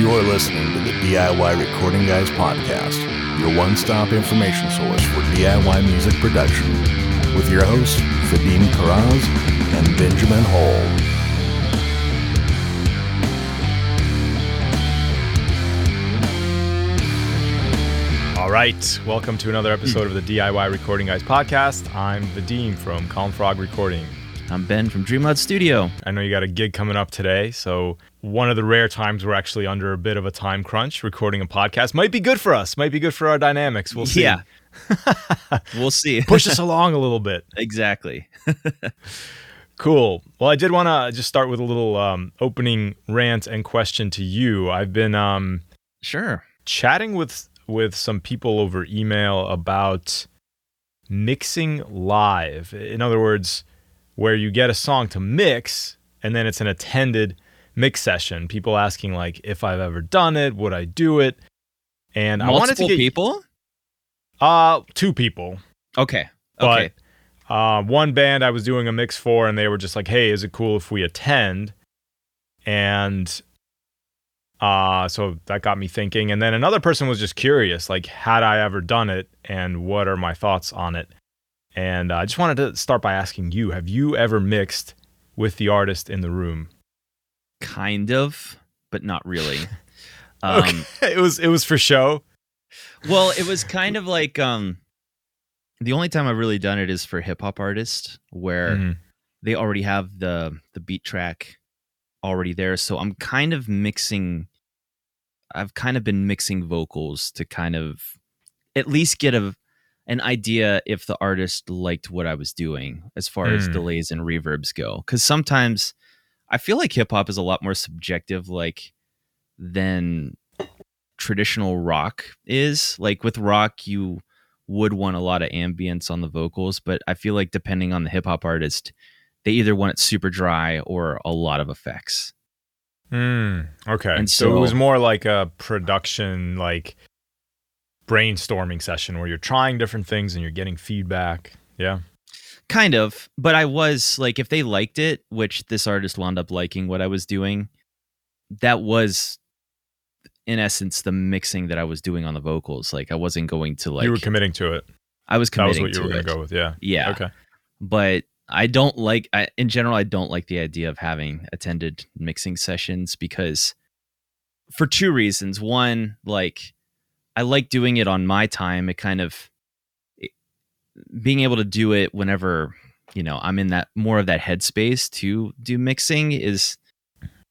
You're listening to the DIY Recording Guys podcast, your one stop information source for DIY music production, with your hosts, Vadim Karaz and Benjamin Hall. All right, welcome to another episode of the DIY Recording Guys podcast. I'm Vadim from Calm Frog Recording. I'm Ben from Dreamloud Studio. I know you got a gig coming up today, so one of the rare times we're actually under a bit of a time crunch recording a podcast might be good for us, might be good for our dynamics. We'll see. Yeah. we'll see. Push us along a little bit. exactly. Cool. Well, I did want to just start with a little um, opening rant and question to you. I've been um, Sure. chatting with with some people over email about mixing live. In other words, where you get a song to mix and then it's an attended mix session. People asking like if I've ever done it, would I do it? And I wanted to get people? uh two people. Okay. But Okay. uh, one band I was doing a mix for, and they were just like, "Hey, is it cool if we attend?" And uh, so that got me thinking. And then another person was just curious, like, had I ever done it, and what are my thoughts on it? And uh, I just wanted to start by asking you: Have you ever mixed with the artist in the room? kind of, but not really. Um, it was it was for show. well, it was kind of like um, the only time I've really done it is for hip hop artists where Mhm. they already have the the beat track already there. So I'm kind of mixing. I've kind of been mixing vocals to kind of at least get a an idea if the artist liked what I was doing as far as Hmm. delays and reverbs go. Because sometimes I feel like hip hop is a lot more subjective, like than traditional rock is. Like with rock, you would want a lot of ambience on the vocals, but I feel like depending on the hip hop artist, they either want it super dry or a lot of effects. Mm, okay. And so, it was more like a production, like brainstorming session where you're trying different things and you're getting feedback. Yeah. Kind of, but I was like, if they liked it, which this artist wound up liking what I was doing, that was in essence the mixing that I was doing on the vocals. Like I wasn't going to like you were committing to it. I was committing to it. That was what you were gonna go with. Yeah. Yeah, Okay. but I don't like. I, in general, I don't like the idea of having attended mixing sessions because for two reasons. One, like I like doing it on my time. It kind of it- being able to do it whenever you know I'm in that more of that headspace to do mixing is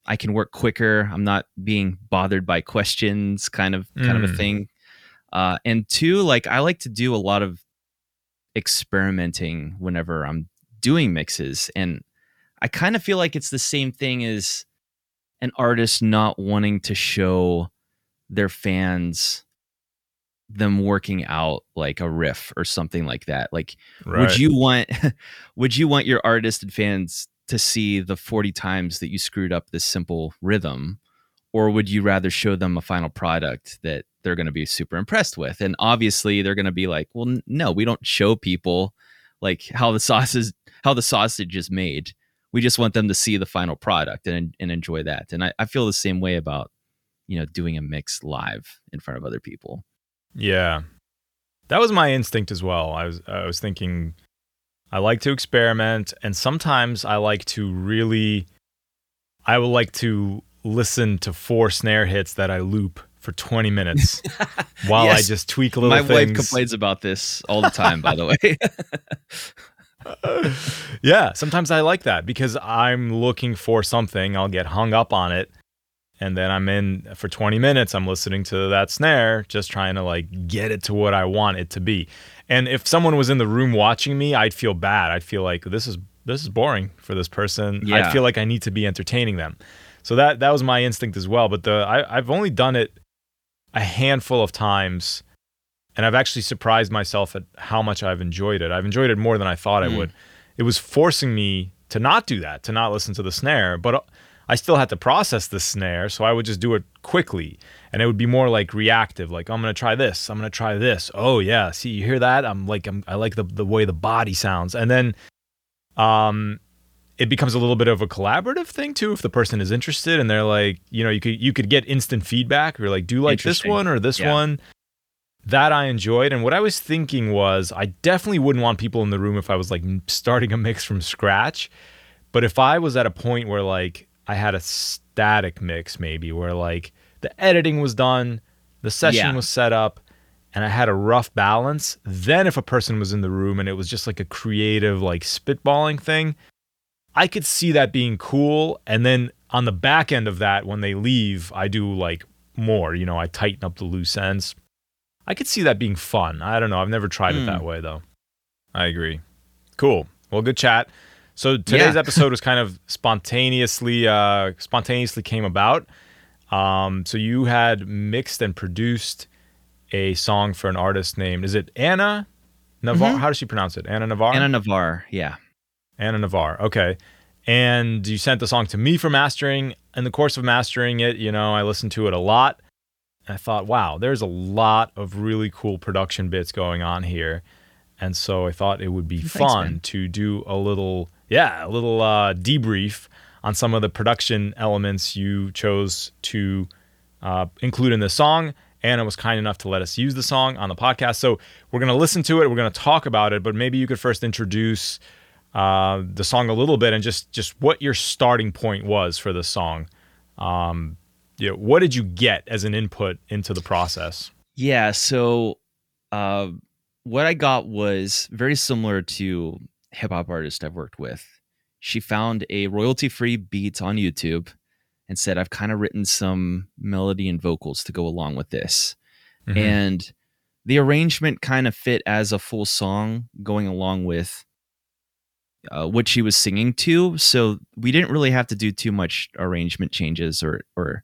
I can work quicker. I'm not being bothered by questions, kind of kind of a Mm. thing. Uh, and two, like I like to do a lot of experimenting whenever I'm doing mixes, and I kind of feel like it's the same thing as an artist not wanting to show their fans them working out like a riff or something like that. Like Right. would you want would you want your artist and fans to see the 40 times that you screwed up this simple rhythm? Or would you rather show them a final product that they're going to be super impressed with? And obviously they're going to be like well no we don't show people like how the sauce is how the sausage is made. We just want them to see the final product and, and enjoy that. And I, I feel the same way about you know doing a mix live in front of other people Yeah. That was my instinct as well. I was I was thinking I like to experiment and sometimes I like to really I would like to listen to four snare hits that I loop for 20 minutes while I just tweak a little my wife complains about this all the time by the way yeah, sometimes I like that because I'm looking for something, I'll get hung up on it and then I'm in for 20 minutes I'm listening to that snare just trying to like get it to what I want it to be. And if someone was in the room watching me, I'd feel bad. I'd feel like this is this is boring for this person. Yeah. I feel like I need to be entertaining them. So that that was my instinct as well, but the I I've only done it a handful of times and I've actually surprised myself at how much I've enjoyed it. I've enjoyed it more than I thought I Mm. would. It was forcing me to not do that, to not listen to the snare, but uh, I still had to process the snare, so I would just do it quickly. And it would be more like reactive, like I'm gonna try this, I'm gonna try this. Oh yeah, see you hear that? I'm like I'm, I like the the way the body sounds, and then, um, it becomes a little bit of a collaborative thing too if the person is interested and they're like you know you could you could get instant feedback you're like do you like this one or this Yeah. one that i enjoyed and what i was thinking was i definitely wouldn't want people in the room if i was like starting a mix from scratch but if i was at a point where like i had a static mix maybe where like the editing was done the session Yeah. was set up and I had a rough balance, then if a person was in the room and it was just like a creative, like spitballing thing, I could see that being cool. And then on the back end of that, when they leave, I do like more, you know, I tighten up the loose ends. I could see that being fun. I don't know. I've never tried it Hmm. that way though. I agree. Cool. Well, good chat. So today's Yeah. episode was kind of spontaneously, uh, spontaneously came about. Um, so you had mixed and produced a song for an artist named is it Anna Navarre? Mhm. How does she pronounce it? Anna Navarre. Anna Navarre. Yeah. Anna Navarre. Okay. And you sent the song to me for mastering. In the course of mastering it, you know, I listened to it a lot. And I thought, wow, there's a lot of really cool production bits going on here. And so I thought it would be Thanks, fun man. to do a little, yeah, a little uh, debrief on some of the production elements you chose to uh, include in the song. Anna was kind enough to let us use the song on the podcast. So we're going to listen to it. We're going to talk about it, but maybe you could first introduce uh, the song a little bit and just just what your starting point was for the song. Um, you know, what did you get as an input into the process? Yeah. So, uh, what I got was very similar to hip hop artist I've worked with. She found a royalty free beat on YouTube and said, I've kind of written some melody and vocals to go along with this. Mhm. And the arrangement kind of fit as a full song going along with uh, what she was singing to. So we didn't really have to do too much arrangement changes or, or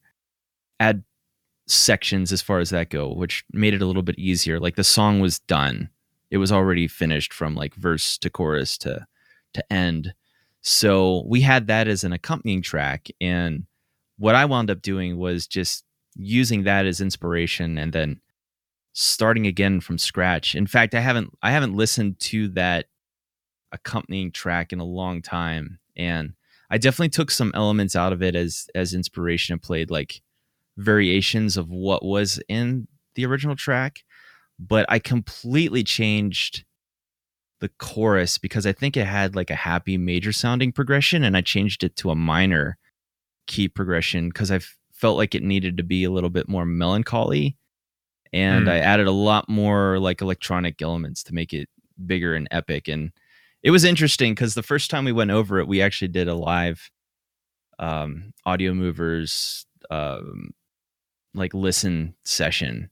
add sections as far as that go, which made it a little bit easier. Like the song was done. It was already finished from like verse to chorus to to end. So we had that as an accompanying track and what I wound up doing was just using that as inspiration and then starting again from scratch. In fact, I haven't I haven't listened to that accompanying track in a long time and I definitely took some elements out of it as as inspiration and played like variations of what was in the original track, but I completely changed the chorus because I think it had like a happy major sounding progression and I changed it to a minor key progression because I felt like it needed to be a little bit more melancholy and Hmm. I added a lot more like electronic elements to make it bigger and epic and it was interesting because the first time we went over it we actually did a live um Audiomovers um like listen session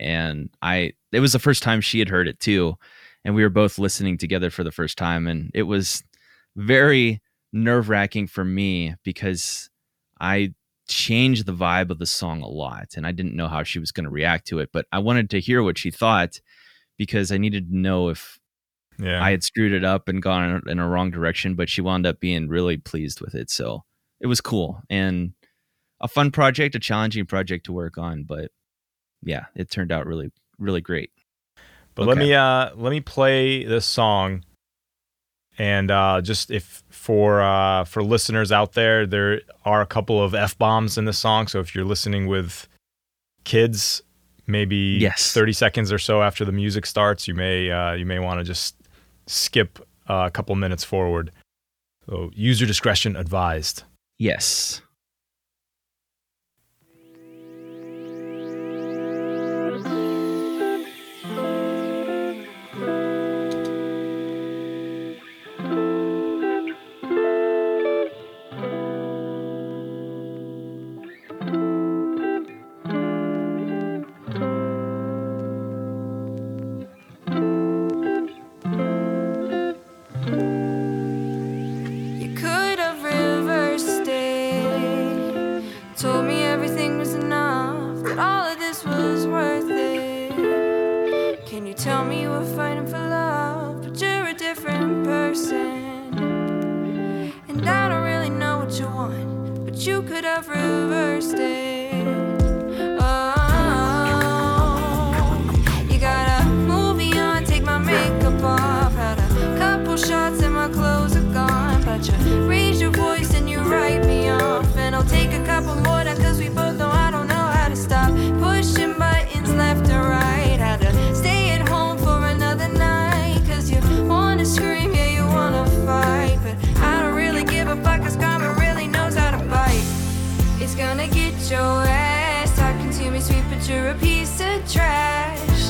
and i it was the first time she had heard it too and we were both listening together for the first time and it was very nerve-wracking for me because i changed the vibe of the song a lot and i didn't know how she was going to react to it but i wanted to hear what she thought because i needed to know if Yeah. I had screwed it up and gone in a wrong direction, but she wound up being really pleased with it. So it was cool and a fun project, a challenging project to work on. But yeah, it turned out really, really great. But let me uh let me play this song. And uh just if for uh for listeners out there, there are a couple of F bombs in the song. So if you're listening with kids, maybe Yes. 30 seconds or so after the music starts, you may uh you may want to just skip uh, a couple minutes forward. So user discretion advised. Yes. scream, yeah, you wanna fight. But I don't really give a fuck, cause karma really knows how to bite. It's gonna get your ass talking to me, sweet, but you're a piece of trash.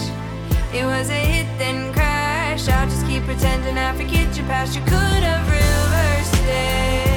It was a hit, then crash. I'll just keep pretending I forget your past. You could have reversed it.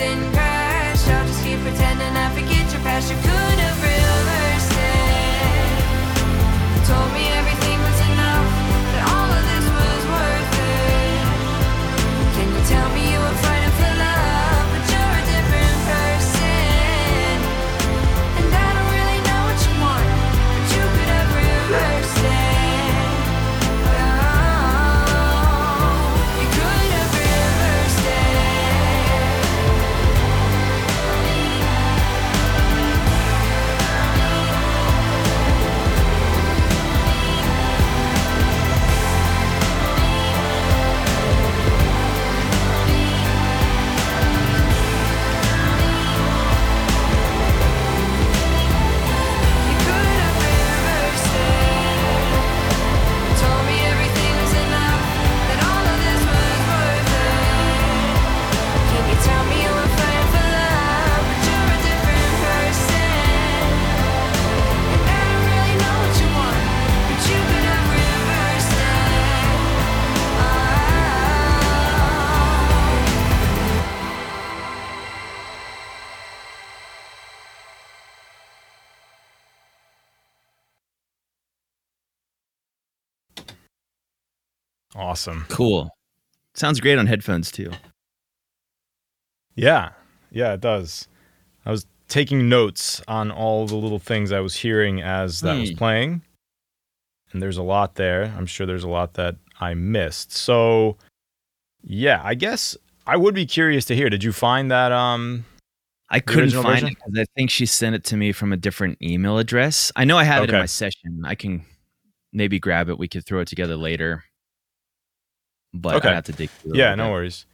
Then crash. I'll just keep pretending I forget your past. You could have reversed it. Told me everything Awesome. Cool. Sounds great on headphones too. Yeah. Yeah, it does. I was taking notes on all the little things I was hearing as that was Hmm. playing. And there's a lot there. I'm sure there's a lot that I missed. So, yeah, I guess I would be curious to hear. Did you find that um I couldn't find version? it because I think she sent it to me from a different email address. I know I have it in my session. I can maybe grab it. We could throw it together later. But Okay. I have to dig. through Yeah, no bit. worries.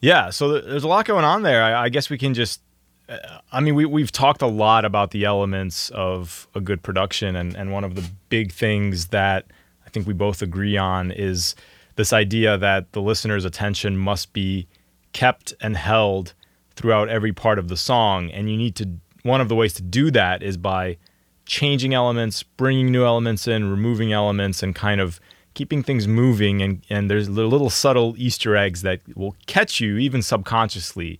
Yeah, so th- there's a lot going on there. I, I guess we can just. uh, I mean, we we've talked a lot about the elements of a good production, and and one of the big things that I think we both agree on is this idea that the listener's attention must be kept and held throughout every part of the song, and you need to. One of the ways to do that is by changing elements, bringing new elements in, removing elements, and kind of keeping things moving. And, and there's the little subtle Easter eggs that will catch you even subconsciously.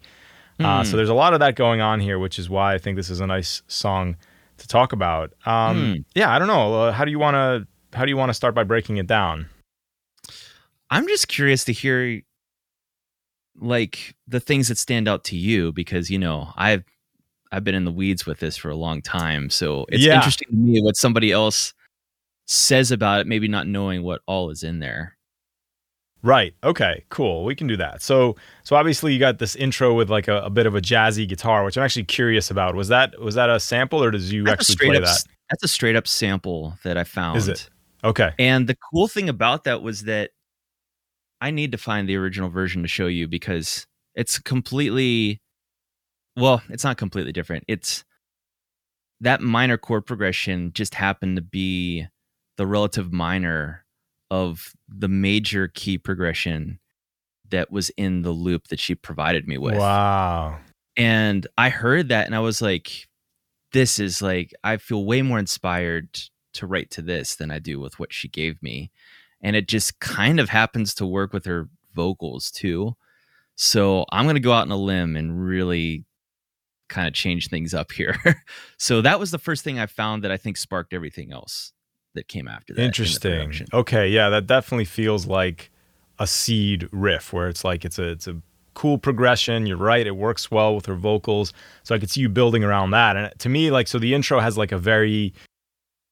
Uh, so there's a lot of that going on here, which is why I think this is a nice song to talk about. Um, Yeah, I don't know. Uh, how do you want to? How do you want to start by breaking it down? I'm just curious to hear like the things that stand out to you because you know I've I've been in the weeds with this for a long time, so it's Yeah. interesting to me what somebody else says about it, maybe not knowing what all is in there. Right. Okay. Cool. We can do that. So, so obviously you got this intro with like a, a bit of a jazzy guitar, which I'm actually curious about. Was that was that a sample, or does you That's actually play up that? that's a straight up sample that I found. Is it? Okay. And the cool thing about that was that I need to find the original version to show you because it's completely well, it's not completely different. It's that minor chord progression just happened to be the relative minor of the major key progression that was in the loop that she provided me with. Wow. And I heard that and I was like, this is like, I feel way more inspired to write to this than I do with what she gave me. And it just kind of happens to work with her vocals too. So I'm going to go out on a limb and really kind of change things up here. so that was the first thing I found that I think sparked everything else that came after that. Interesting. production. Okay, yeah, that definitely feels like a seed riff where it's like it's a it's a cool progression. You're right, it works well with her vocals. So I could see you building around that. And to me, like so the intro has like a very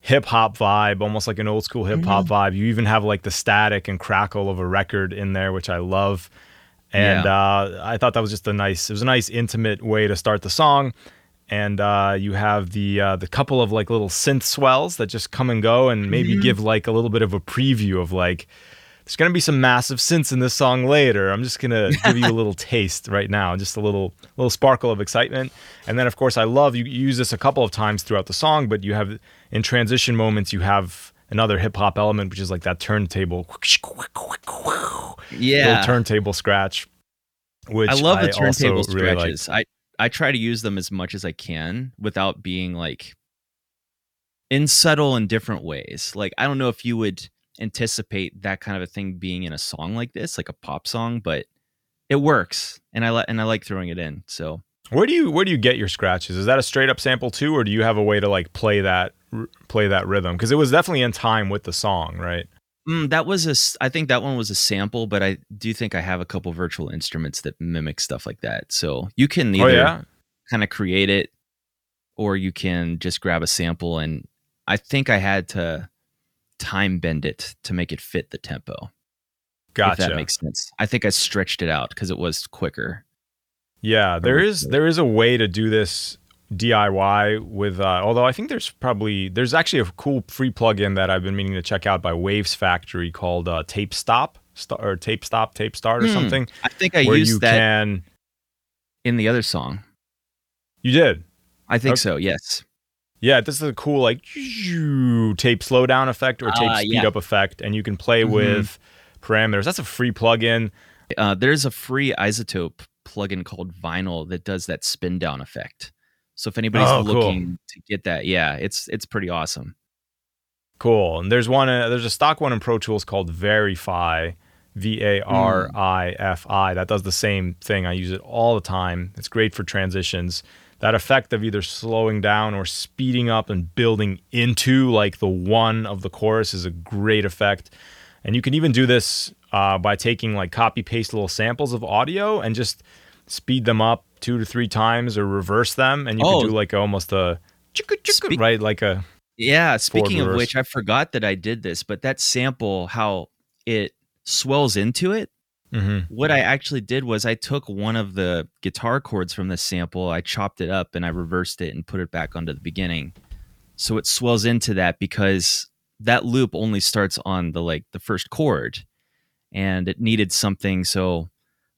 hip hop vibe, almost like an old school hip hop vibe. You even have like the static and crackle of a record in there, which I love. And uh, I thought that was just a nice, it was a nice intimate way to start the song. And uh, you have the uh, the couple of like little synth swells that just come and go, and maybe give like a little bit of a preview of like there's gonna be some massive synths in this song later. I'm just gonna give you a little taste right now, just a little little sparkle of excitement. And then of course I love you, you use this a couple of times throughout the song, but you have in transition moments you have another hip hop element, which is like that turntable Yeah. little turntable scratch. Which I love the also turntable really like. scratches. I I try to use them as much as I can without being like in subtle and different ways. Like I don't know if you would anticipate that kind of a thing being in a song like this, like a pop song, but it works, and I like and I like throwing it in. So Where do you where do you get your scratches? Is that a straight up sample too, or do you have a way to like play that play that rhythm? Because it was definitely in time with the song, right? Mm, that was a. I think that one was a sample, but I do think I have a couple virtual instruments that mimic stuff like that. So you can either oh yeah, kind of create it or you can just grab a sample and i think i had to time bend it to make it fit the tempo gotcha. if that makes sense i think i stretched it out because it was quicker Yeah, there is there is a way to do this DIY with uh, although I think there's probably there's actually a cool free plugin that I've been meaning to check out by Waves Factory called uh, Tape Stop st- or Tape Stop Tape Start or Hmm, something. I think i where used you that can in the other song. You did? I think Okay. so yes. Yeah this is a cool like tape slowdown effect or tape Ah, speed yeah. up effect and you can play Mhm. with parameters. That's a free plugin. Uh, there's a free iZotope plugin called vinyl that does that spin down effect so if anybody's Oh, cool. looking to get that yeah it's it's pretty awesome Cool. And there's one. Uh, there's a stock one in Pro Tools called Vari-Fi, V A R I F I. That does the same thing. I use it all the time. It's great for transitions. That effect of either slowing down or speeding up and building into like the one of the chorus is a great effect. And you can even do this uh, by taking like copy paste little samples of audio and just speed them up two to three times or reverse them, and you Oh. can do like almost a Speak- right like a Yeah, speaking of reverse. which, I forgot that I did this, but that sample, how it swells into it. mhm. What I actually did was I took one of the guitar chords from the sample, I chopped it up, and I reversed it and put it back onto the beginning. So it swells into that because that loop only starts on the like the first chord, and it needed something. So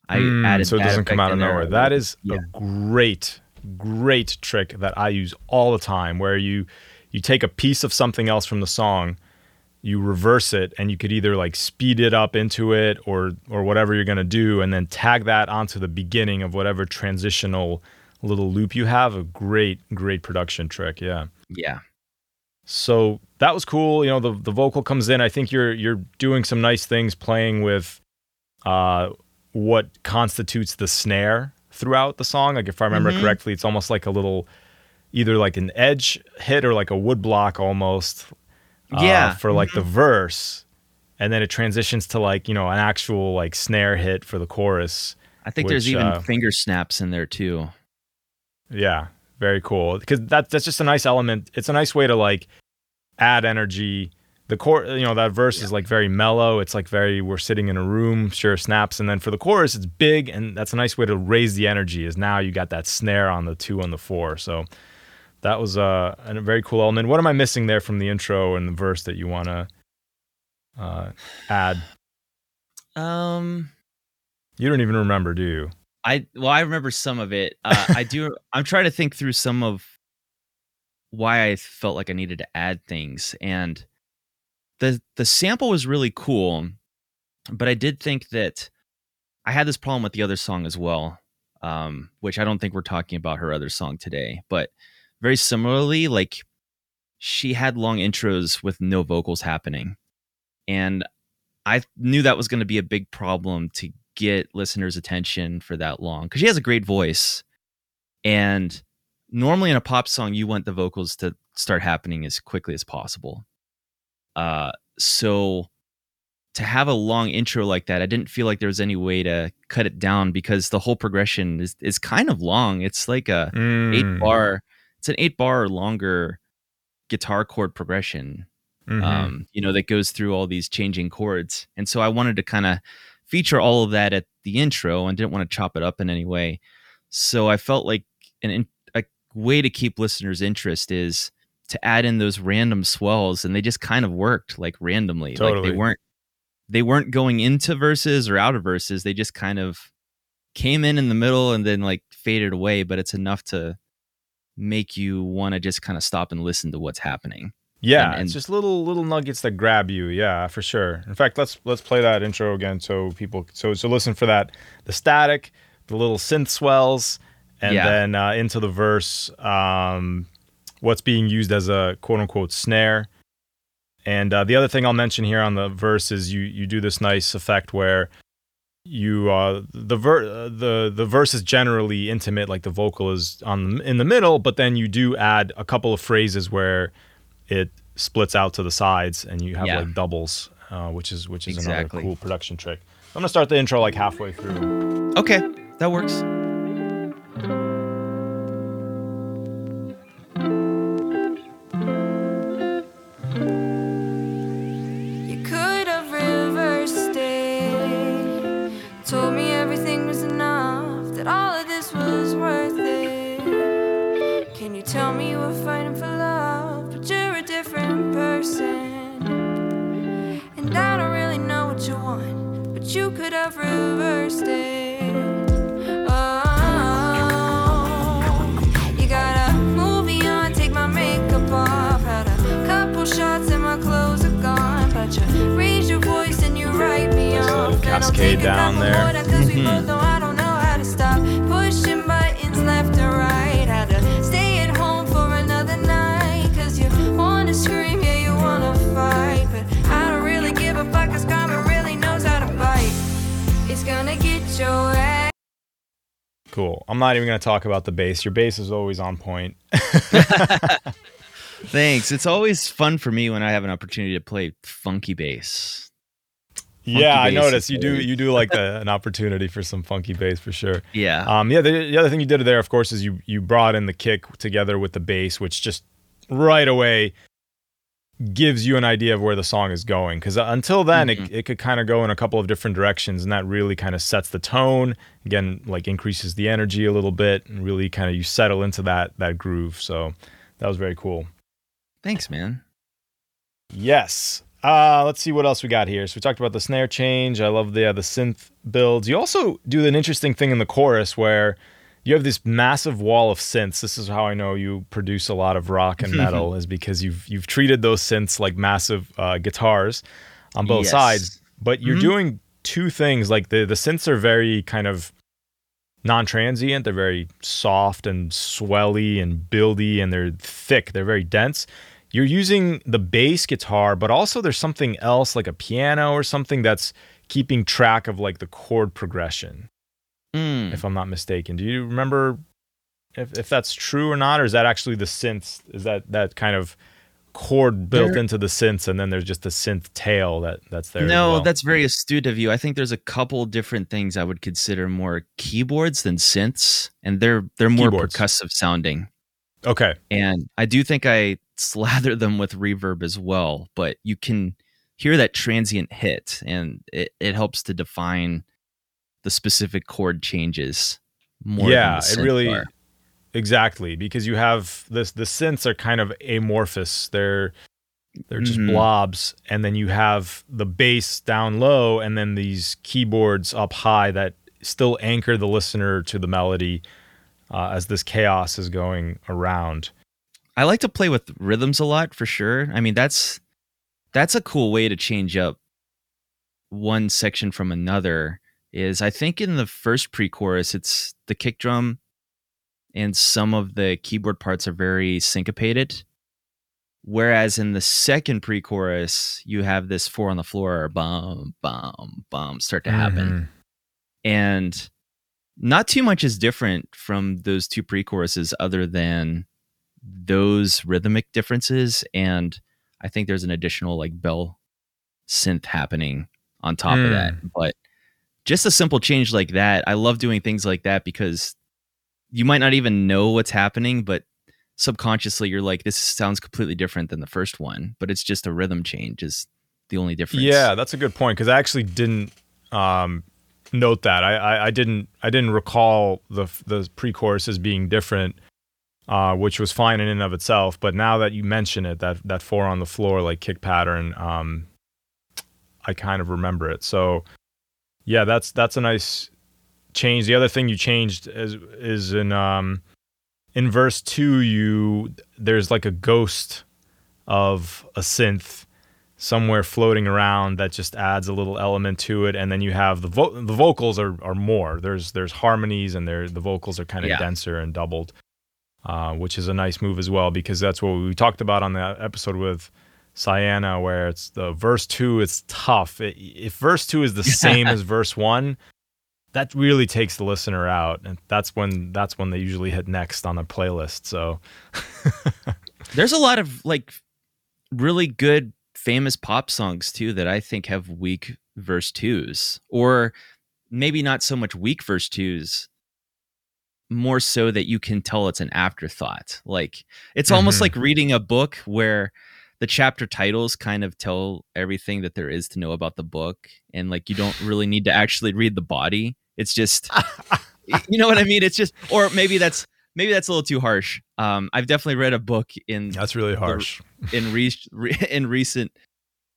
I Mm, added so it doesn't come out of in there. nowhere. That is Yeah. a great, great trick that I use all the time. Where you you take a piece of something else from the song, you reverse it, and you could either like speed it up into it or or whatever you're gonna do, and then tag that onto the beginning of whatever transitional little loop you have. A great, great production trick. Yeah. yeah. So that was cool. You know, the the vocal comes in. I think you're you're doing some nice things playing with uh what constitutes the snare throughout the song. Like if I remember Mhm. correctly, it's almost like a little either like an edge hit or like a wood block almost. uh, Yeah. For like the verse. And then it transitions to like, you know, an actual like snare hit for the chorus. I think there's even uh, finger snaps in there too. Yeah, very cool. Because that that's just a nice element. It's a nice way to like add energy. The core, you know, that verse is like very mellow. It's like very we're sitting in a room, sure snaps, and then for the chorus, it's big, and that's a nice way to raise the energy. Is now you got that snare on the two and the four. So that was uh, a very cool element. What am I missing there from the intro and the verse that you want to uh, add? Um, You don't even remember, do you? I well, I remember some of it. Uh, I do. I'm trying to think through some of why I felt like I needed to add things, and the the sample was really cool, but I did think that I had this problem with the other song as well, um, which I don't think we're talking about her other song today, but very similarly, like she had long intros with no vocals happening. And I knew that was going to be a big problem to get listeners' attention for that long because she has a great voice. And normally in a pop song, you want the vocals to start happening as quickly as possible. Uh, so to have a long intro like that, I didn't feel like there was any way to cut it down because the whole progression is is kind of long. It's like a Mm. eight bar. It's an eight bar or longer guitar chord progression. Mhm. Um, you know, that goes through all these changing chords. And so I wanted to kind of feature all of that at the intro and didn't want to chop it up in any way. So I felt like an in, a way to keep listeners' interest is to add in those random swells, and they just kind of worked like randomly. Like Totally. they weren't they weren't going into verses or out of verses. They just kind of came in in the middle and then like faded away. But it's enough to make you want to just kind of stop and listen to what's happening. Yeah, and- it's just little little nuggets that grab you. Yeah, for sure. In fact, let's let's play that intro again so people so so listen for that the static, the little synth swells, and Yeah. then uh, into the verse. Um, what's being used as a quote unquote snare. And uh, the other thing I'll mention here on the verse is you you do this nice effect where you uh the ver- uh, the the verse is generally intimate like the vocal is on in the middle but then you do add a couple of phrases where it splits out to the sides and you have Yeah. like doubles uh, which is which is Exactly. another cool production trick i'm gonna start the intro like halfway through Okay, that works. Not even gonna talk about the bass your bass is always on point Thanks. It's always fun for me when I have an opportunity to play funky bass. yeah i noticed you do you do like the, an opportunity for some funky bass for sure Yeah. Um, yeah, the, the other thing you did there, of course, is you you brought in the kick together with the bass, which just right away gives you an idea of where the song is going. Because until then, it, it could kind of go in a couple of different directions, and that really kind of sets the tone. Again, like increases the energy a little bit, and really kind of you settle into that that groove. So that was very cool. Thanks, man. Yes. Uh, let's see what else we got here. So we talked about the snare change. I love the uh, the synth builds. You also do an interesting thing in the chorus where you have this massive wall of synths. This is how I know you produce a lot of rock and metal is because you've you've treated those synths like massive uh, guitars on both Yes. sides. But you're Mhm. doing two things. Like the the synths are very kind of non-transient. They're very soft and swelly and buildy, and they're thick. They're very dense you're using the bass guitar, but also there's something else like a piano or something that's keeping track of like the chord progression, Mm. if I'm not mistaken. Do you remember if, if that's true or not, or is that actually the synth? Is that that kind of chord built There- into the synths, and then there's just a synth tail that that's there? No, well? that's very astute of you. I think there's a couple different things I would consider more keyboards than synths, and they're they're more Keyboards. percussive sounding. okay. And I do think I slather them with reverb as well, but you can hear that transient hit, and it, it helps to define the specific chord changes more. yeah, than the it really are. exactly because you have this. The synths are kind of amorphous. They're they're just Mhm. blobs, and then you have the bass down low, and then these keyboards up high that still anchor the listener to the melody uh, as this chaos is going around. I like to play with rhythms a lot for sure. I mean, that's that's a cool way to change up one section from another is I think in the first pre-chorus it's the kick drum and some of the keyboard parts are very syncopated. Whereas in the second pre-chorus, you have this four on the floor, bum, bum, bum, start to happen. Mhm. And not too much is different from those two pre-choruses other than those rhythmic differences. And I think there's an additional like bell synth happening on top of that. But just a simple change like that, I love doing things like that because you might not even know what's happening, but subconsciously you're like, this sounds completely different than the first one. But it's just a rhythm change is the only difference. Yeah, that's a good point because I actually didn't um, note that. I, I, I didn't I didn't recall the the pre-chorus as being different, uh, which was fine in and of itself. But now that you mention it, that that four on the floor like kick pattern, um, I kind of remember it. So yeah, that's that's a nice change. The other thing you changed is is in um, in verse two. You there's like a ghost of a synth somewhere floating around that just adds a little element to it and then you have the vo- the vocals are are more there's there's harmonies and there the vocals are kind of Yeah. denser and doubled uh, which is a nice move as well because that's what we talked about on the episode with Sienna where it's the verse 2 it's tough I- if verse 2 is the same as verse 1 that really takes the listener out and that's when that's when they usually hit next on the playlist so There's a lot of like really good famous pop songs too that I think have weak verse twos, or maybe not so much weak verse twos, more so that you can tell it's an afterthought. Like it's almost Mhm. like reading a book where the chapter titles kind of tell everything that there is to know about the book, and like you don't really need to actually read the body. It's just you know what I mean? It's just, or maybe that's maybe that's a little too harsh. Um, I've definitely read a book in that's really harsh in re- re- in recent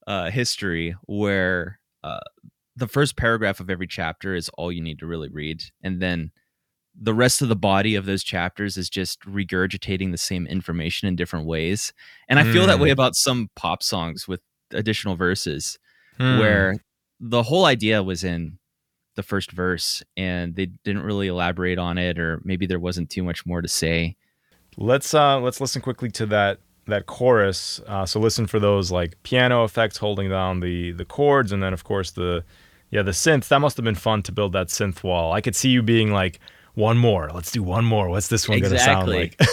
uh, history where uh, the first paragraph of every chapter is all you need to really read, and then the rest of the body of those chapters is just regurgitating the same information in different ways. And I feel that Mm. way about some pop songs with additional verses Hmm. where the whole idea was in the first verse and they didn't really elaborate on it or maybe there wasn't too much more to say Let's uh let's listen quickly to that that chorus. Uh, so listen for those like piano effects holding down the the chords, and then of course the yeah the synth. That must have been fun to build that synth wall. I could see you being like, one more. Let's do one more. What's this one gonna sound like?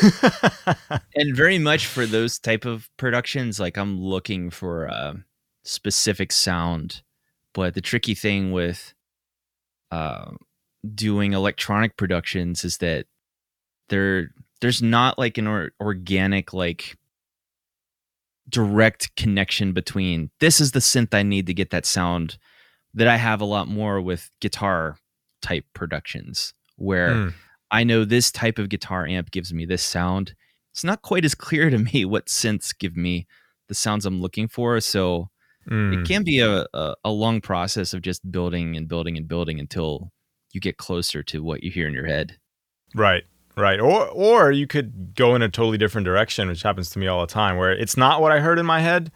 and very much for those type of productions like i'm looking for a specific sound but the tricky thing with uh, doing electronic productions is that there there's not like an or- organic like direct connection between this is the synth i need to get that sound that i have a lot more with guitar type productions where Hmm. I know this type of guitar amp gives me this sound. It's not quite as clear to me what synths give me the sounds I'm looking for. So Hmm. it can be a, a, a long process of just building and building and building until you get closer to what you hear in your head. Right, right. Or or you could go in a totally different direction, which happens to me all the time, where it's not what I heard in my head,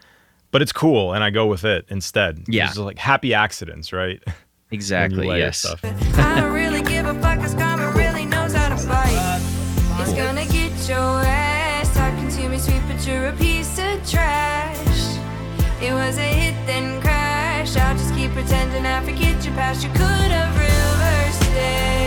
but it's cool, and I go with it instead. Yeah. it's like happy accidents, right? When you Exactly. Yes. stuff. I don't really give a fuck, cause karma really knows how to fight. He's gonna get your ass talking to me sweet, but you're a piece of trash. It was a hit, then crash. I'll just keep pretending I forget your past. You could have reversed it.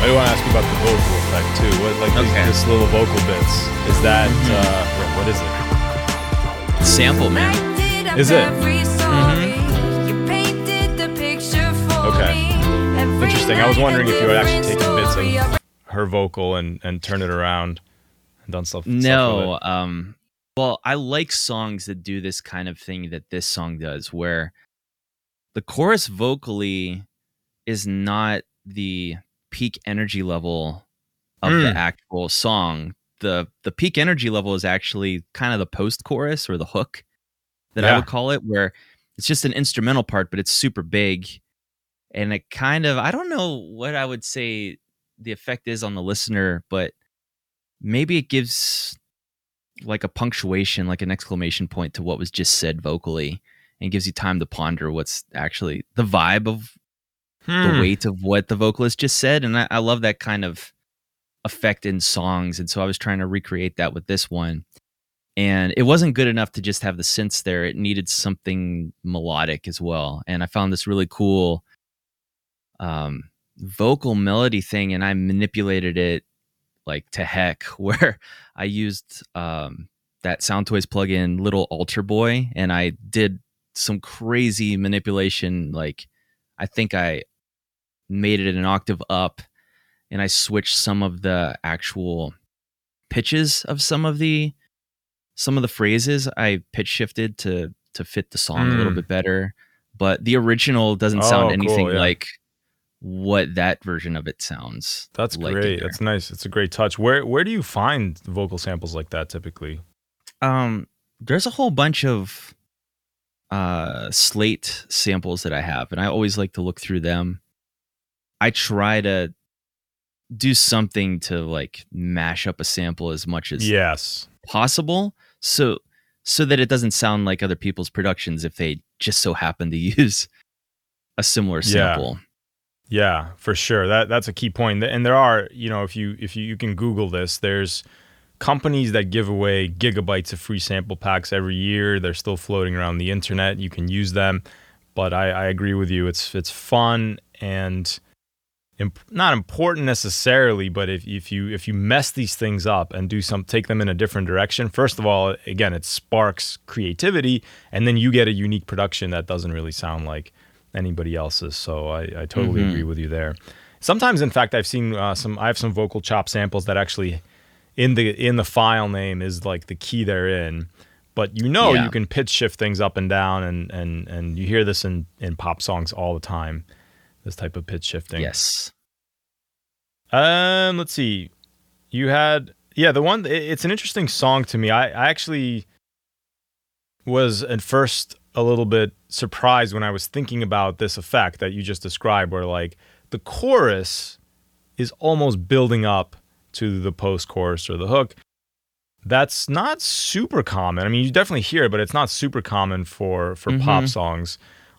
I do want to ask you about the vocal effect too. What like these, Okay. this little vocal bits? Is that uh, what is it? Sample man. Is it? You painted the picture for Okay. Interesting. I was wondering if you had actually taken bits of her vocal and and turn it around and done stuff. stuff with No, it. um well, I like songs that do this kind of thing that this song does where the chorus vocally is not the peak energy level of the Mm. actual song. The the peak energy level is actually kind of the post chorus or the hook that I would call it where it's just an instrumental part but it's super big and it kind of I don't know what I would say the effect is on the listener, but maybe it gives like a punctuation, like an exclamation point to what was just said vocally and gives you time to ponder what's actually the vibe of the Hmm. weight of what the vocalist just said. And I, I love that kind of effect in songs. And so I was trying to recreate that with this one. And it wasn't good enough to just have the synths there. It needed something melodic as well. And I found this really cool um, vocal melody thing, and I manipulated it like to heck, where I used um, that Sound Soundtoys plugin, Little Alter Boy, and I did some crazy manipulation. Like, I think I made it an octave up, and I switched some of the actual pitches of some of the some of the phrases. I pitch shifted to to fit the song a little Mm. bit better, but the original doesn't sound Oh, cool, anything yeah. like what that version of it sounds. That's like great. That's nice. It's a great touch. Where where do you find vocal samples like that typically? um there's a whole bunch of uh slate samples that i have and i always like to look through them i try to do something to like mash up a sample as much as Yes. possible so so that it doesn't sound like other people's productions if they just so happen to use a similar sample Yeah, for sure. That that's a key point. And there are, you know, if you if you, you can Google this, there's companies that give away gigabytes of free sample packs every year. They're still floating around the internet. You can use them, but I, I agree with you. It's it's fun and imp- not important necessarily, but if, if you if you mess these things up and do some take them in a different direction, first of all, again, it sparks creativity, and then you get a unique production that doesn't really sound like anybody else's. So I, I totally Mhm. agree with you there. Sometimes, in fact, I've seen uh, some. I have some vocal chop samples that actually in the in the file name is like the key they're in. But you know Yeah. you can pitch shift things up and down, and and and you hear this in in pop songs all the time. This type of pitch shifting. yes Um, let's see. You had yeah, the one. It's an interesting song to me. I, I actually was at first a little bit surprised when I was thinking about this effect that you just described, where like the chorus is almost building up to the post-chorus or the hook. That's not super common. I mean, you definitely hear it, but it's not super common for for pop Mhm. songs.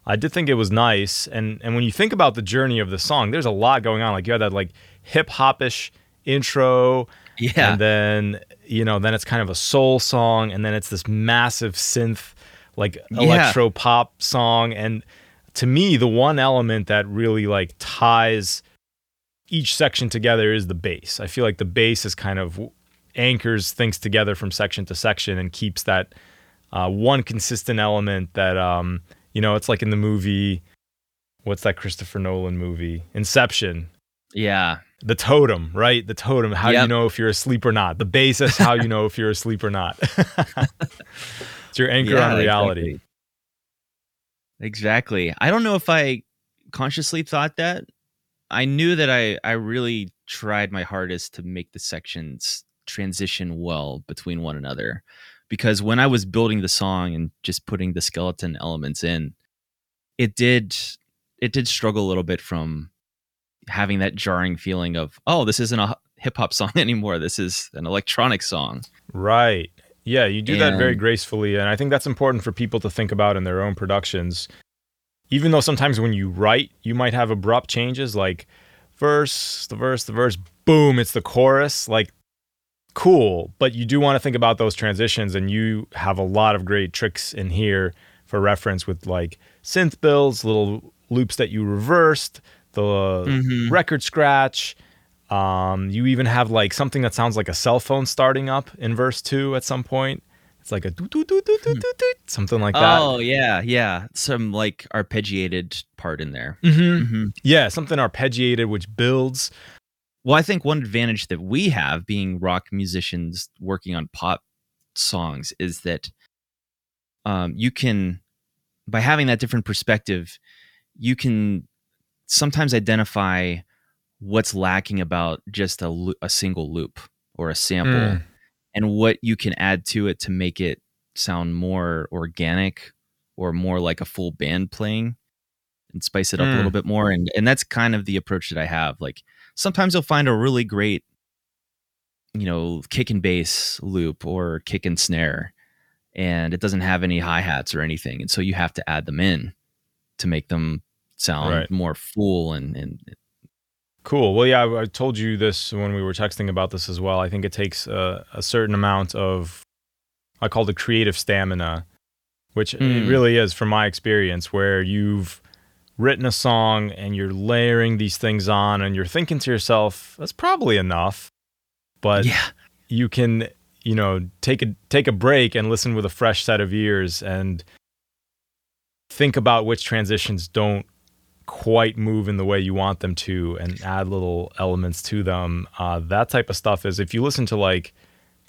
I did think it was nice, and and when you think about the journey of the song, there's a lot going on. Like you had that like hip hopish intro, yeah and then you know then it's kind of a soul song, and then it's this massive synth like Yeah. electro pop song. And to me, the one element that really like ties each section together is the bass. I feel like the bass is kind of anchors things together from section to section and keeps that uh, one consistent element that um, you know it's like in the movie what's that christopher nolan movie? Inception. Yeah. The totem right? The totem how do you know if you're asleep or not. The bass is how you know if you're asleep or not. It's your anchor Yeah, on reality. Exactly. Exactly. I don't know if I consciously thought that. I knew that I I really tried my hardest to make the sections transition well between one another because when I was building the song and just putting the skeleton elements in, it did it did struggle a little bit from having that jarring feeling of, oh, this isn't a hip hop song anymore. This is an electronic song. Right. Yeah, you do that very gracefully. And I think that's important for people to think about in their own productions. Even though sometimes when you write, you might have abrupt changes like verse, the verse, the verse, boom, it's the chorus. Like, cool. But you do want to think about those transitions. And you have a lot of great tricks in here for reference with like synth builds, little loops that you reversed, the Mhm. record scratch. Um, you even have like something that sounds like a cell phone starting up in verse two at some point. It's like a doo doo doo doo doo doo doo, something like that. Oh yeah, yeah. Some like arpeggiated part in there. Mhm. hmm Yeah, something arpeggiated which builds. Well, I think one advantage that we have being rock musicians working on pop songs is that um, you can, by having that different perspective, you can sometimes identify what's lacking about just a, loo- a single loop or a sample Mm. and what you can add to it to make it sound more organic or more like a full band playing and spice it up a Mm. little bit more and and that's kind of the approach that I have like sometimes you'll find a really great you know kick and bass loop or kick and snare and it doesn't have any hi-hats or anything and so you have to add them in to make them sound Right. more full and and Cool. Well, yeah, I, I told you this when we were texting about this as well. I think it takes a, a certain amount of, I call it creative stamina, which it Mm. really is from my experience, where you've written a song and you're layering these things on and you're thinking to yourself, that's probably enough. But yeah you can, you know, take a take a break and listen with a fresh set of ears and think about which transitions don't quite move in the way you want them to and add little elements to them. Uh, that type of stuff is if you listen to like,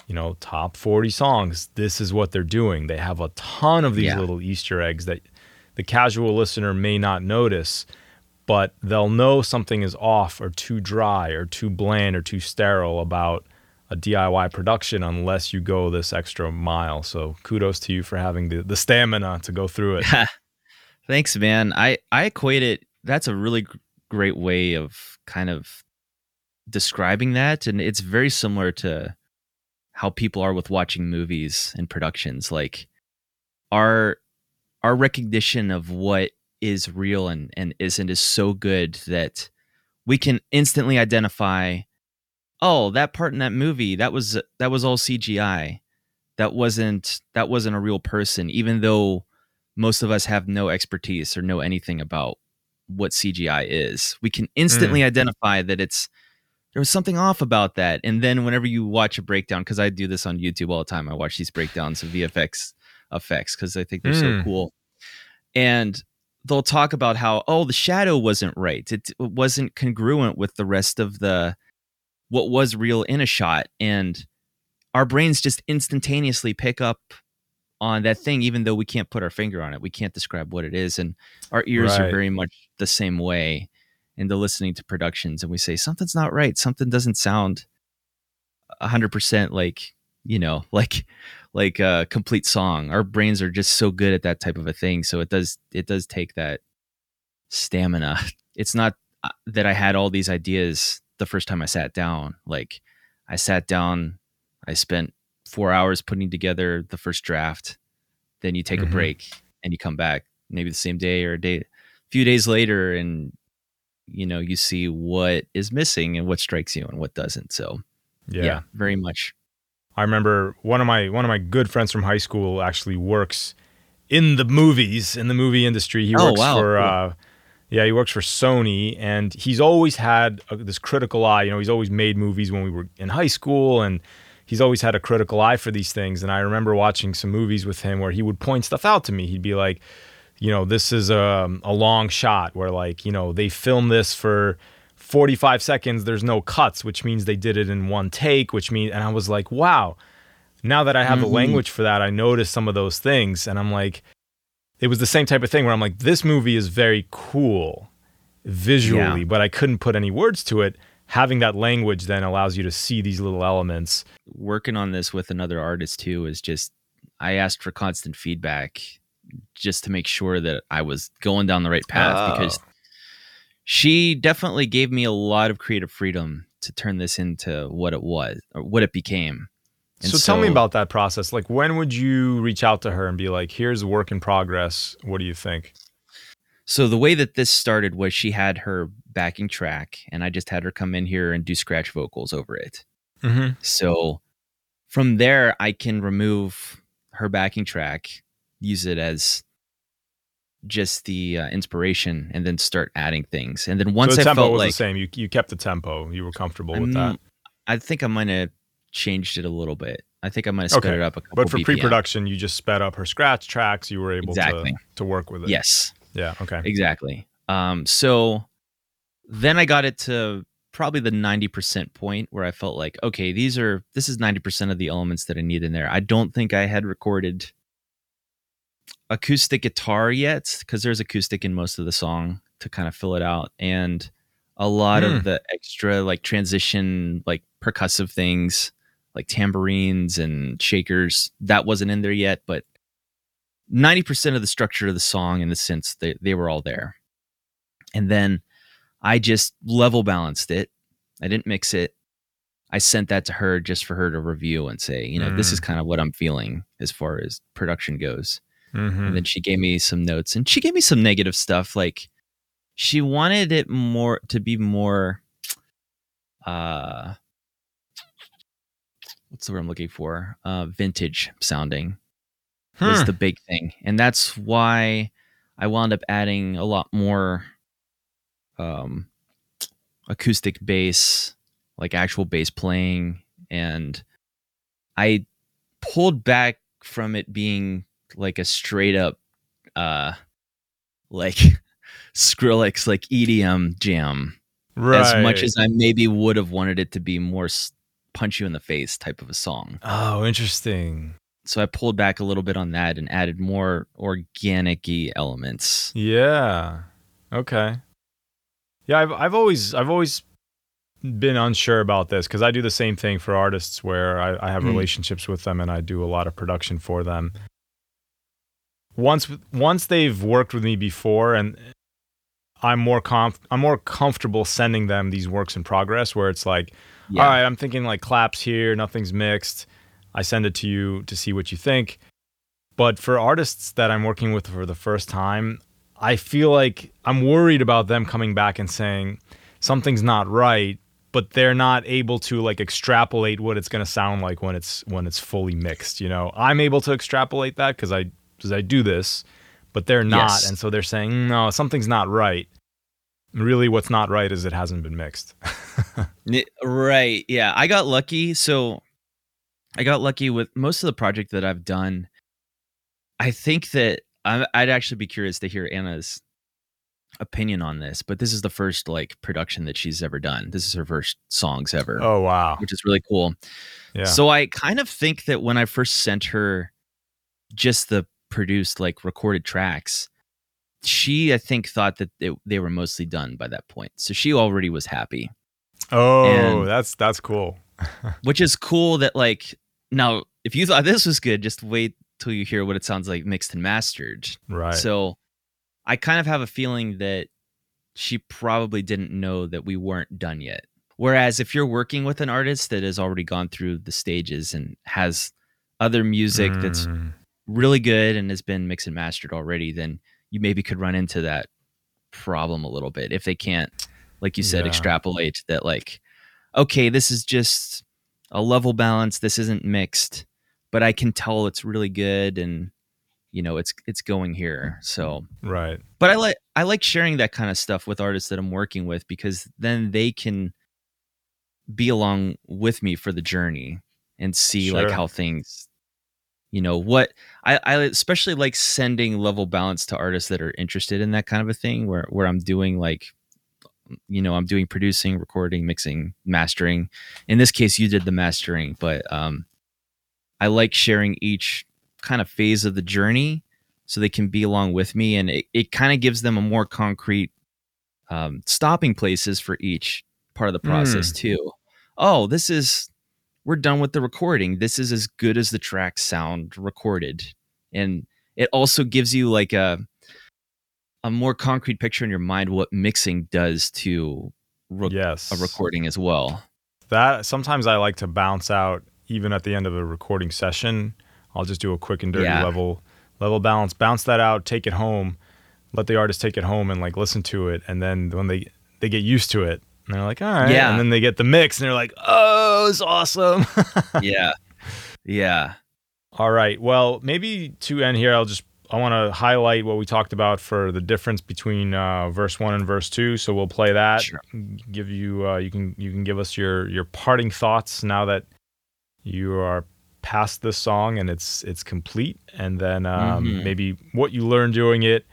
you know, top 40 songs, this is what they're doing. They have a ton of these Yeah. little Easter eggs that the casual listener may not notice, but they'll know something is off or too dry or too bland or too sterile about a DIY production unless you go this extra mile. So kudos to you for having the, the stamina to go through it. Thanks, man. I I equate it. That's a really great way of kind of describing that, and it's very similar to how people are with watching movies and productions. Like our our recognition of what is real and and isn't is so good that we can instantly identify. Oh, that part in that movie that was that was all CGI. That wasn't that wasn't a real person, even though most of us have no expertise or know anything about what CGI is. We can instantly mm. identify that it's there was something off about that. And then whenever you watch a breakdown, because I do this on YouTube all the time, I watch these breakdowns of VFX effects because I think they're so Mm. cool. And they'll talk about how, oh, the shadow wasn't right. It, it wasn't congruent with the rest of the what was real in a shot. And our brains just instantaneously pick up on that thing, even though we can't put our finger on it. We can't describe what it is. And our ears are very much the same way into listening to productions. And we say, something's not right. Something doesn't sound 100% like, you know, like like a complete song. Our brains are just so good at that type of a thing. So it does it does take that stamina. It's not uh, that I had all these ideas the first time I sat down. Like I sat down, I spent four hours putting together the first draft. Then you take Mhm. a break and you come back maybe the same day or a day, a few days later, and you know you see what is missing and what strikes you and what doesn't. So yeah, very much. I remember one of my one of my good friends from high school actually works in the movies in the movie industry. He Oh, works wow, for cool. uh, yeah, he works for Sony, and he's always had a, this critical eye. You know, he's always made movies when we were in high school, and he's always had a critical eye for these things. And I remember watching some movies with him where he would point stuff out to me. He'd be like, you know, this is a, a long shot where like, you know, they filmed this for 45 seconds. There's no cuts, which means they did it in one take, which means, and I was like, wow, now that I have the Mhm. language for that, I noticed some of those things. And I'm like, it was the same type of thing where I'm like, this movie is very cool visually, Yeah. but I couldn't put any words to it. Having that language then allows you to see these little elements. working on this with another artist too is just I asked for constant feedback just to make sure that I was going down the right path because Oh. She definitely gave me a lot of creative freedom to turn this into what it was or what it became. And so, tell me about that process. Like, when would you reach out to her and be like, here's a work in progress? What do you think? So the way that this started was she had her backing track and I just had her come in here and do scratch vocals over it. Mm-hmm. So from there, I can remove her backing track, use it as just the uh, inspiration, and then start adding things. And then once so the I tempo felt was like the same. You, you kept the tempo. You were comfortable with I'm- that. I think I might have changed it a little bit. I think I might have sped Okay. it up a couple But for BPM. pre-production, you just sped up her scratch tracks. You were able Exactly. to to work with it. Yes. Yeah. Okay. Exactly. Um, so then I got it to probably the 90% point where I felt like, okay, these are this is 90% of the elements that I need in there. I don't think I had recorded acoustic guitar yet because there's acoustic in most of the song to kind of fill it out and a lot Hmm. of the extra like transition like percussive things like tambourines and shakers that wasn't in there yet but 90% of the structure of the song in the sense they, they were all there. And then i just level balanced it. I didn't mix it. I sent that to her just for her to review and say you know this is kind of what i'm feeling as far as production goes Mhm. and then she gave me some notes and she gave me some negative stuff like she wanted it more to be more uh what's the word i'm looking for uh vintage sounding was Hmm. the big thing and that's why i wound up adding a lot more um acoustic bass like actual bass playing and i pulled back from it being like a straight up uh like skrillex like edm jam right. as much as i maybe would have wanted it to be more punch you in the face type of a song Oh, interesting. so I pulled back a little bit on that and added more organic elements. Yeah. Okay. Yeah, I've I've always I've always been unsure about this because I do the same thing for artists where I, I have Mm. relationships with them and I do a lot of production for them. Once once they've worked with me before and I'm more comf- I'm more comfortable sending them these works in progress where it's like, Yeah. all right, I'm thinking like claps here, nothing's mixed. I send it to you to see what you think. But for artists that I'm working with for the first time, I feel like I'm worried about them coming back and saying something's not right, but they're not able to like extrapolate what it's going to sound like when it's when it's fully mixed, you know. I'm able to extrapolate that cuz I cuz I do this, but they're not Yes. and so they're saying, "No, something's not right." Really what's not right is it hasn't been mixed. Right. Yeah. I got lucky. So I got lucky with most of the project that I've done. I think that I'd actually be curious to hear Anna's opinion on this, but this is the first like production that she's ever done. This is her first songs ever, oh wow. which is really cool. Yeah. So I kind of think that when I first sent her just the produced like recorded tracks, she I think thought that they, they were mostly done by that point. So she already was happy. oh, and- that's that's cool. which is cool that like now if you thought this was good just wait till you hear what it sounds like mixed and mastered Right. so i kind of have a feeling that she probably didn't know that we weren't done yet whereas if you're working with an artist that has already gone through the stages and has other music that's Mm. Really good and has been mixed and mastered already then you maybe could run into that problem a little bit if they can't like you said Yeah. extrapolate that like okay this is just a level balance this isn't mixed but i can tell it's really good and you know it's it's going here so right. but i like i like sharing that kind of stuff with artists that i'm working with because then they can be along with me for the journey and see like how things you know what I, I especially like sending level balance to artists that are interested in that kind of a thing where where i'm doing like you know i'm doing producing recording mixing mastering. In this case you did the mastering but um i like sharing each kind of phase of the journey so they can be along with me and it, it kind of gives them a more concrete um, stopping places for each part of the process too. Oh this is we're done with the recording this is as good as the track sound recorded and it also gives you like a a more concrete picture in your mind what mixing does to yes. a recording as well That sometimes I like to bounce out even at the end of a recording session. I'll just do a quick and dirty Yeah. level level balance, bounce that out, take it home, let the artist take it home and like listen to it, and then when they they get used to it, and they're like, all right, Yeah. and then they get the mix, and they're like, oh, it's awesome. yeah yeah All right. Well, maybe to end here, I'll just I want to highlight what we talked about for the difference between uh, verse one and verse two. So we'll play that. Sure. Give you uh, you can you can give us your your parting thoughts now that you are past this song and it's it's complete, and then um, Mhm. maybe what you learned doing it,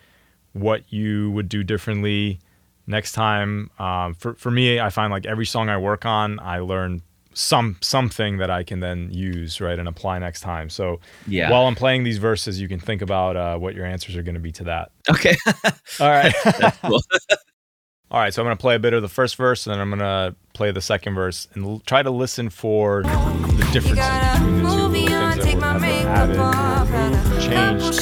what you would do differently next time. Um, for for me, I find like every song I work on, I learn some something that I can then use right and apply next time. So Yeah. while I'm playing these verses, you can think about uh, what your answers are going to be to that. okay. All right. cool. All right, so I'm going to play a bit of the first verse and then I'm going to play the second verse and l- try to listen for the differences between the two on, things that my were makeup added off, had or a changed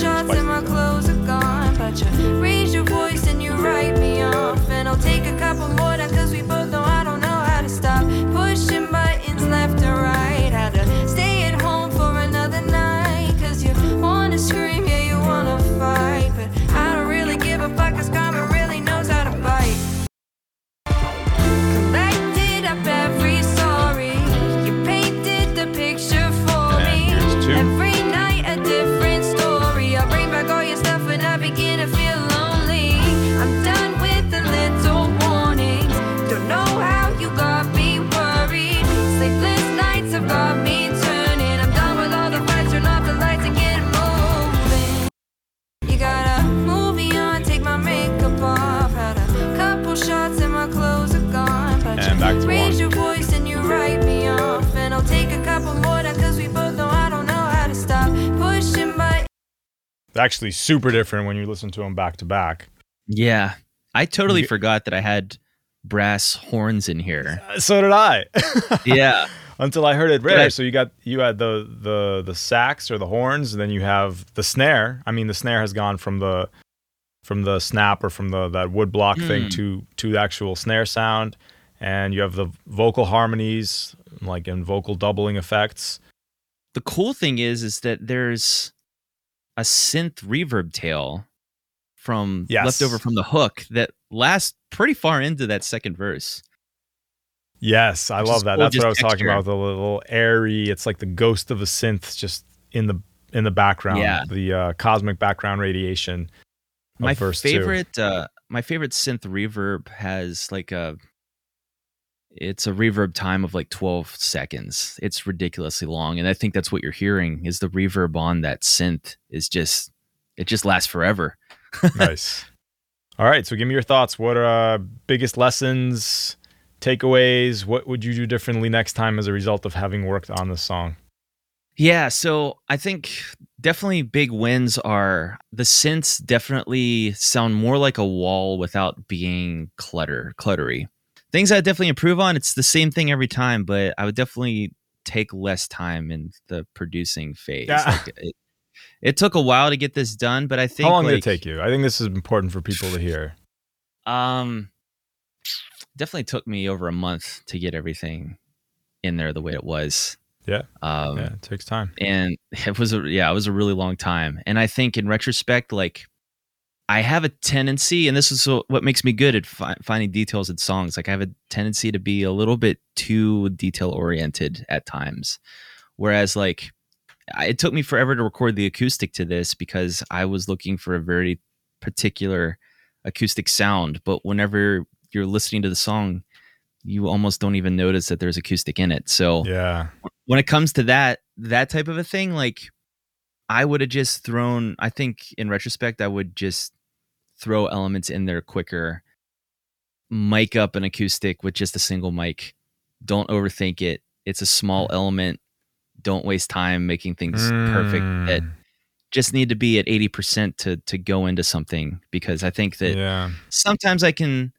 actually super different when you listen to them back to back. Yeah. I totally You- forgot that I had brass horns in here. Uh, So did I. Yeah. Until I heard it rare. I- so you got you had the the the sax or the horns, and then you have the snare. I mean, the snare has gone from the from the snap or from the that wood block thing Mm. to to the actual snare sound, and you have the vocal harmonies like in vocal doubling effects. the cool thing is is that there's a synth reverb tail from Yes. left over from the hook that lasts pretty far into that second verse. Yes, I love that. cool, That's what I was talking texture. about. The little airy. It's like the ghost of a synth just in the in the background. Yeah. The uh, cosmic background radiation. my favorite uh my favorite synth reverb has like a it's a reverb time of like 12 seconds it's ridiculously long and i think that's what you're hearing is the reverb on that synth is just it just lasts forever nice. All right, so give me your thoughts. What are uh, biggest lessons, takeaways? What would you do differently next time as a result of having worked on this song? Yeah, so I think definitely big wins are the synths definitely sound more like a wall without being clutter cluttery. Things I definitely improve on. It's the same thing every time, but I would definitely take less time in the producing phase. Yeah. Like it, it took a while to get this done, but I think How long did it take you? I think this is important for people to hear. Um, definitely took me over a month to get everything in there the way it was. Yeah. Um, yeah, it takes time. and it was a yeah it was a really long time and i think in retrospect like i have a tendency and this is what makes me good at fi- finding details in songs like i have a tendency to be a little bit too detail oriented at times whereas like I- it took me forever to record the acoustic to this because i was looking for a very particular acoustic sound but whenever you're listening to the song you almost don't even notice that there's acoustic in it so Yeah. when it comes to that that type of a thing like i would have just thrown i think in retrospect i would just throw elements in there quicker mic up an acoustic with just a single mic don't overthink it it's a small element don't waste time making things perfect that Mm, just need to be at 80% to to go into something because i think that yeah. sometimes I can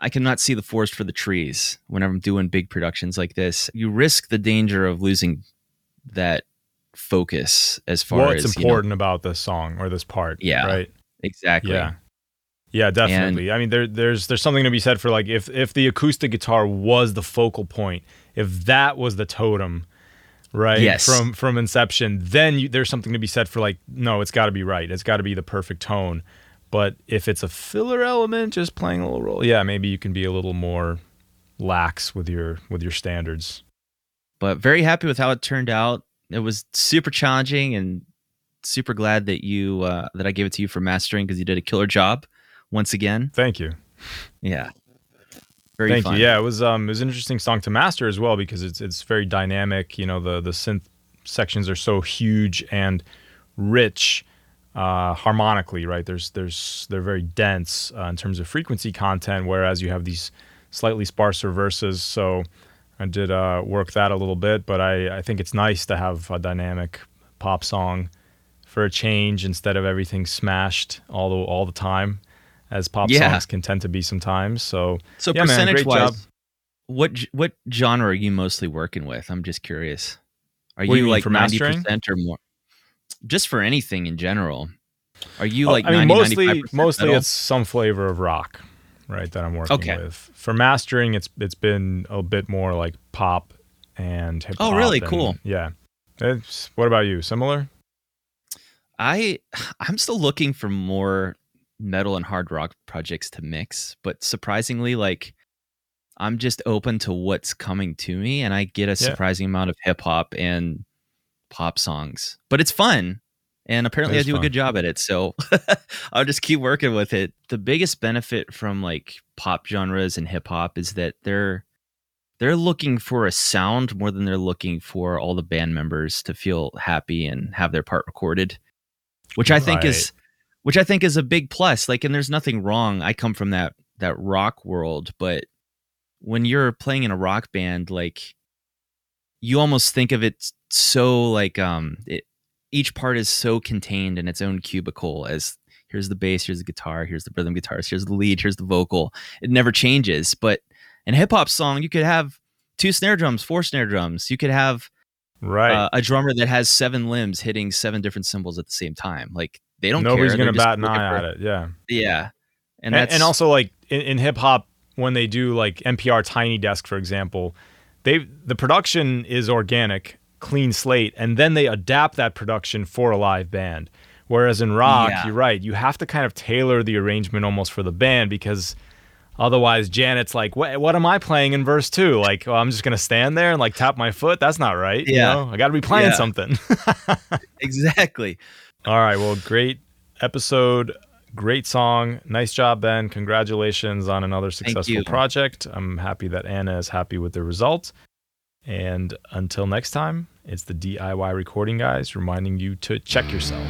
I cannot see the forest for the trees whenever I'm doing big productions like this. You risk the danger of losing that focus as far What's as you know- important about this song or this part? Yeah. Right. exactly. Yeah. Yeah, definitely. I mean, there, there's there's something to be said for like if if the acoustic guitar was the focal point, if that was the totem, right? Yes. From from inception, then you, there's something to be said for like no, it's got to be right. It's got to be the perfect tone. But if it's a filler element, just playing a little role, yeah, maybe you can be a little more lax with your with your standards. But very happy with how it turned out. It was super challenging and super glad that you uh, that I gave it to you for mastering because you did a killer job once again. Thank you. Yeah. Very Thank fun. you. Yeah, it was um it was an interesting song to master as well because it's it's very dynamic. You know the the synth sections are so huge and rich uh, harmonically, right? There's there's they're very dense uh, in terms of frequency content, whereas you have these slightly sparser verses. So I did uh, work that a little bit, but I, I think it's nice to have a dynamic pop song for a change instead of everything smashed all the all the time, as pop Yeah. songs can tend to be sometimes. So So Yeah, man, percentage job. wise, what what genre are you mostly working with? I'm just curious. Are you you like ninety percent or more? Just for anything in general. Are you Oh, like I mean, 90, mostly mostly it's some flavor of rock, right? That I'm working Okay. with. For mastering, it's it's been a bit more like pop and hip oh, hop. Oh, really? and- Cool. Yeah. It's, what about you? Similar? I I'm still looking for more metal and hard rock projects to mix, but surprisingly, like I'm just open to what's coming to me, and I get a surprising amount of hip hop and pop songs. But it's fun, and apparently I do fun. a good job at it. So I'll just keep working with it. The biggest benefit from like pop genres and hip hop is that they're they're looking for a sound more than they're looking for all the band members to feel happy and have their part recorded which I think is which I think is a big plus. Like, and there's nothing wrong. I come from that that rock world, but when you're playing in a rock band, like you almost think of it so like um it, each part is so contained in its own cubicle as here's the bass, here's the guitar, here's the rhythm guitars, here's the lead, here's the vocal. It never changes. But in a hip hop song, you could have two snare drums, four snare drums. You could have Right. uh, a drummer that has seven limbs hitting seven different cymbals at the same time. Like they don't Nobody's care. gonna bat an eye at it. Yeah. Yeah, and And, that's and also like in, in hip hop, when they do like NPR Tiny Desk, for example, they the production is organic, clean slate, and then they adapt that production for a live band. Whereas in rock, Yeah. you're right, you have to kind of tailor the arrangement almost for the band because otherwise Janet's like, what, what am I playing in verse two? Like, oh, I'm just gonna stand there and like tap my foot. That's not right. you Yeah. know? I got to be playing Yeah. something. exactly. All right. Well, great episode. Great song. Nice job, Ben. Congratulations on another successful project. I'm happy that Anna is happy with the result. And until next time, it's the DIY recording guys reminding you to check yourself.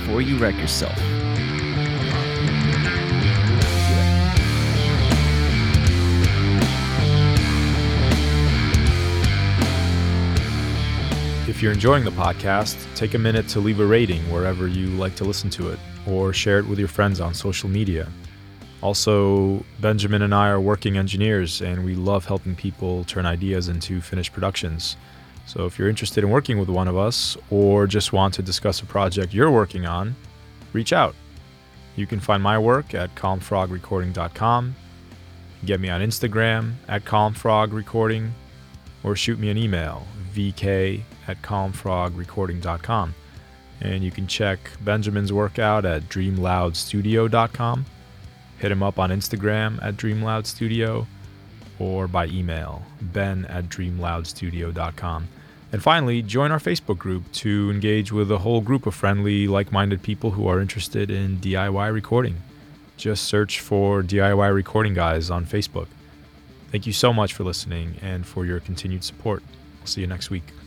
Before you wreck yourself. If you're enjoying the podcast, take a minute to leave a rating wherever you like to listen to it or share it with your friends on social media. Also, Benjamin and I are working engineers and we love helping people turn ideas into finished productions. So if you're interested in working with one of us or just want to discuss a project you're working on, reach out. You can find my work at calmfrogrecording.com, get me on Instagram at calmfrogrecording, or shoot me an email, vk at calmfrogrecording.com. And you can check Benjamin's work out at dreamloudstudio.com. Hit him up on Instagram at dreamloudstudio or by email, ben at dreamloudstudio.com. And finally, join our Facebook group to engage with a whole group of friendly, like minded people who are interested in DIY recording. Just search for DIY Recording Guys on Facebook. Thank you so much for listening and for your continued support. I'll see you next week.